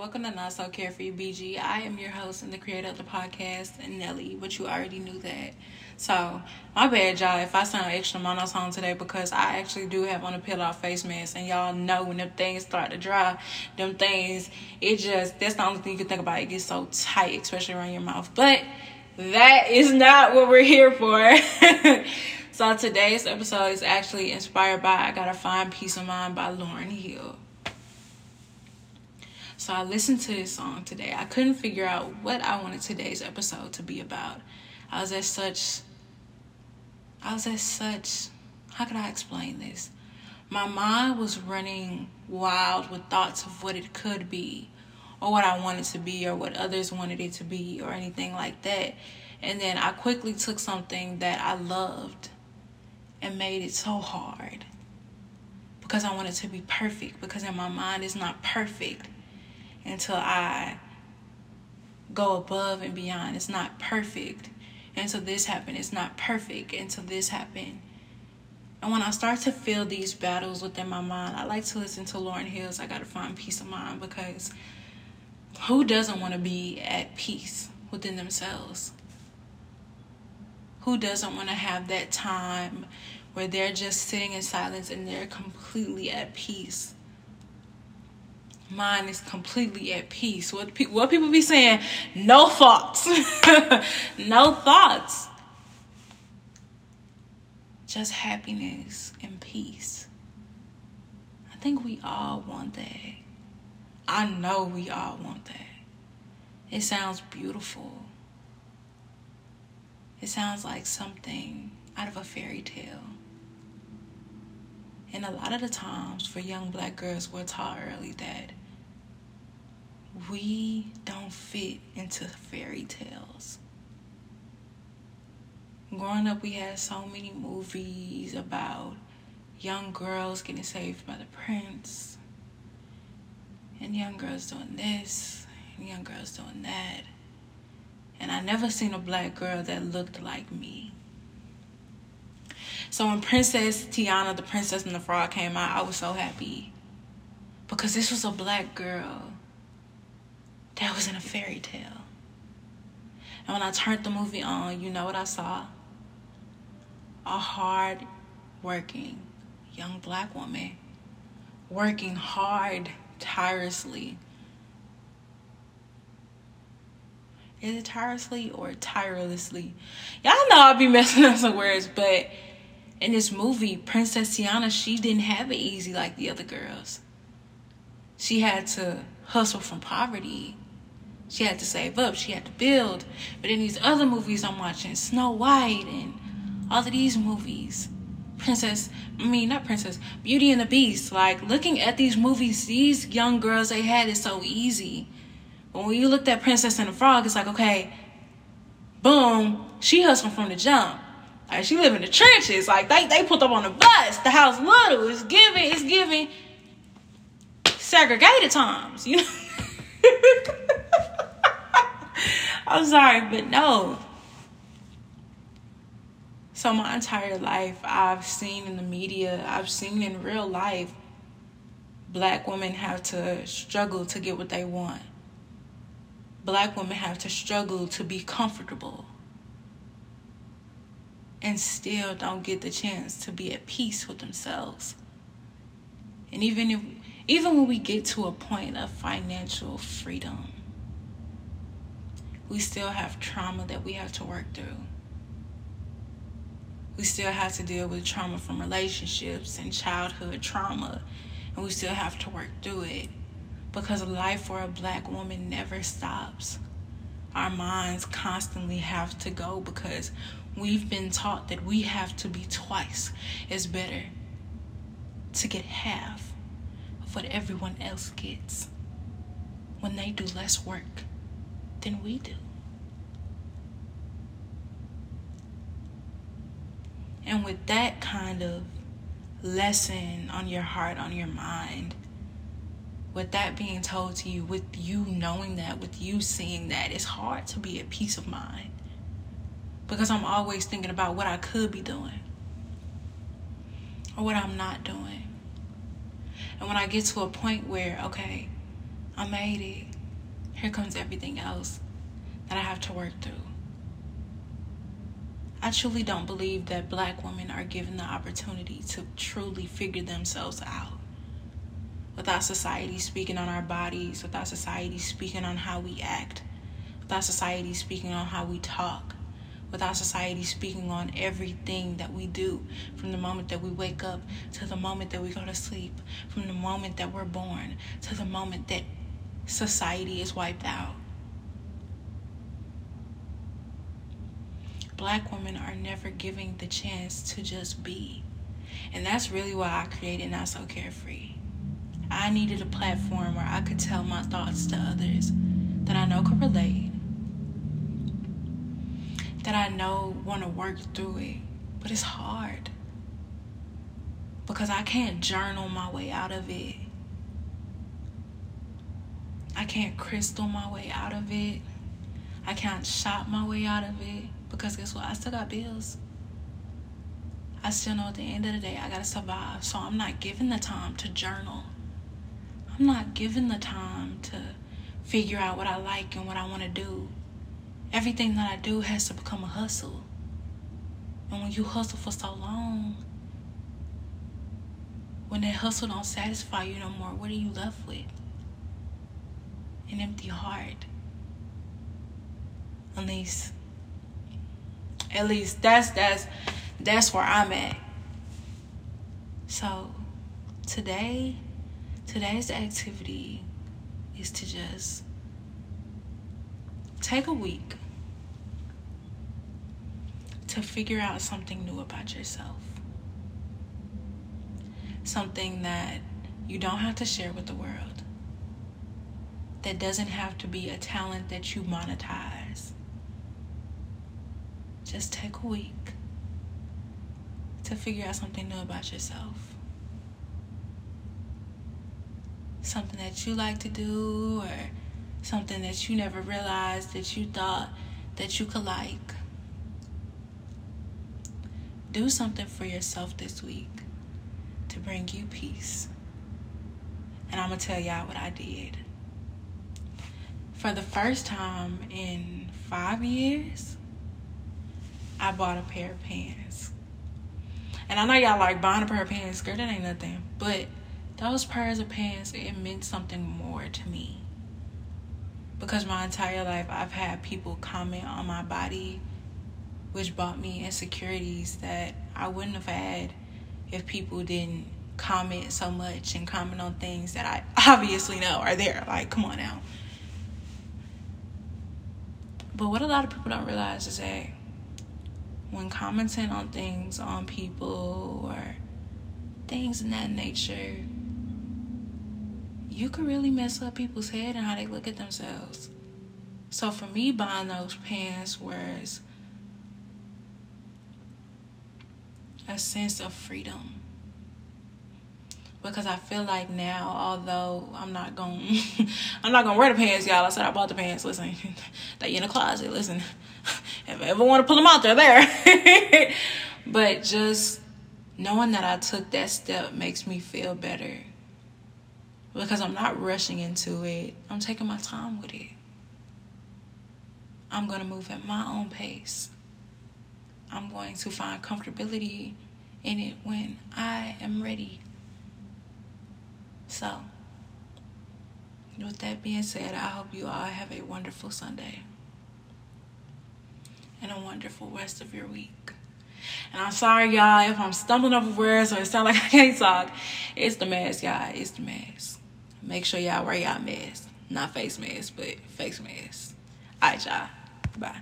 welcome to Not So Carefree BG. I am your host and the creator of the podcast, Nelly, but you already knew that. So, my bad, y'all, if I sound extra monotone today because I actually do have on a peel off face mask, and y'all know when them things start to dry, them things, it just, that's the only thing you can think about. It gets so tight, especially around your mouth. But that is not what we're here for. so, today's episode is actually inspired by I Gotta Find Peace of Mind by Lauryn Hill. So I listened to this song today. I couldn't figure out what I wanted today's episode to be about. I was at such I was at such how could I explain this? My mind was running wild with thoughts of what it could be or what I wanted to be or what others wanted it to be or anything like that. And then I quickly took something that I loved and made it so hard because I wanted to be perfect because in my mind it's not perfect until I go above and beyond. It's not perfect until this happened. It's not perfect until this happened. And when I start to feel these battles within my mind, I like to listen to Lauryn Hill's I Gotta Find Peace of Mind because who doesn't want to be at peace within themselves? Who doesn't want to have that time where they're just sitting in silence and they're completely at peace? Mind is completely at peace. What, pe- what people be saying, no thoughts. no thoughts. Just happiness and peace. I think we all want that. I know we all want that. It sounds beautiful. It sounds like something out of a fairy tale. And a lot of the times for young black girls, we're taught early that we don't fit into fairy tales. Growing up, we had so many movies about young girls getting saved by the prince, and young girls doing this, and young girls doing that. And I never seen a black girl that looked like me. So when Princess Tiana, the Princess and the Frog came out, I was so happy. Because this was a black girl that was in a fairy tale. And when I turned the movie on, you know what I saw? A hard working young black woman working hard, tirelessly. Is it tirelessly or tirelessly? Y'all know I'll be messing up some words, but in this movie, Princess Tiana, she didn't have it easy like the other girls. She had to hustle from poverty she had to save up, she had to build. But in these other movies I'm watching, Snow White and all of these movies, Princess, I mean, not Princess, Beauty and the Beast, like looking at these movies, these young girls they had is so easy. But when you looked at Princess and the Frog, it's like, okay, boom, she hustling from the jump. Like she live in the trenches. Like they, they put up on the bus. The house little. It's giving, it's giving segregated times, you know. I'm sorry, but no. So my entire life, I've seen in the media, I've seen in real life, black women have to struggle to get what they want. Black women have to struggle to be comfortable and still don't get the chance to be at peace with themselves. And even if even when we get to a point of financial freedom, we still have trauma that we have to work through. We still have to deal with trauma from relationships and childhood trauma, and we still have to work through it because life for a black woman never stops. Our minds constantly have to go because we've been taught that we have to be twice as better to get half of what everyone else gets when they do less work than we do. And with that kind of lesson on your heart, on your mind, with that being told to you, with you knowing that, with you seeing that, it's hard to be at peace of mind. Because I'm always thinking about what I could be doing or what I'm not doing. And when I get to a point where, okay, I made it. Here comes everything else that I have to work through. I truly don't believe that black women are given the opportunity to truly figure themselves out. Without society speaking on our bodies, without society speaking on how we act, without society speaking on how we talk, without society speaking on everything that we do from the moment that we wake up to the moment that we go to sleep, from the moment that we're born to the moment that society is wiped out. Black women are never given the chance to just be. And that's really why I created Not So Carefree. I needed a platform where I could tell my thoughts to others that I know could relate that I know want to work through it, but it's hard because I can't journal my way out of it. I can't crystal my way out of it. I can't shop my way out of it because guess what? I still got bills. I still know at the end of the day I gotta survive. So I'm not given the time to journal. I'm not given the time to figure out what I like and what I want to do everything that I do has to become a hustle. And when you hustle for so long, when that hustle don't satisfy you no more, what are you left with? An empty heart. At least at least that's that's that's where I'm at. So today today's activity is to just take a week to figure out something new about yourself. Something that you don't have to share with the world. That doesn't have to be a talent that you monetize. Just take a week to figure out something new about yourself. Something that you like to do or something that you never realized that you thought that you could like do something for yourself this week to bring you peace. And I'm going to tell y'all what I did. For the first time in five years, I bought a pair of pants. And I know y'all like buying a pair of pants, girl, that ain't nothing. But those pairs of pants, it meant something more to me. Because my entire life, I've had people comment on my body which brought me insecurities that I wouldn't have had if people didn't comment so much and comment on things that I obviously know are there. Like, come on now. But what a lot of people don't realize is that when commenting on things on people or things in that nature, you can really mess up people's head and how they look at themselves. So for me, buying those pants was a sense of freedom. Because I feel like now, although I'm not going, I'm not gonna wear the pants, y'all. I said I bought the pants. Listen, they in the closet. Listen, if I ever want to pull them out, they're there. but just knowing that I took that step makes me feel better. Because I'm not rushing into it. I'm taking my time with it. I'm gonna move at my own pace. I'm going to find comfortability in it when I am ready. So, with that being said, I hope you all have a wonderful Sunday and a wonderful rest of your week. And I'm sorry, y'all, if I'm stumbling over words or it sounds like I can't talk. It's the mask, y'all. It's the mask. Make sure y'all wear y'all mask. Not face mask, but face mask. All right, y'all. Bye.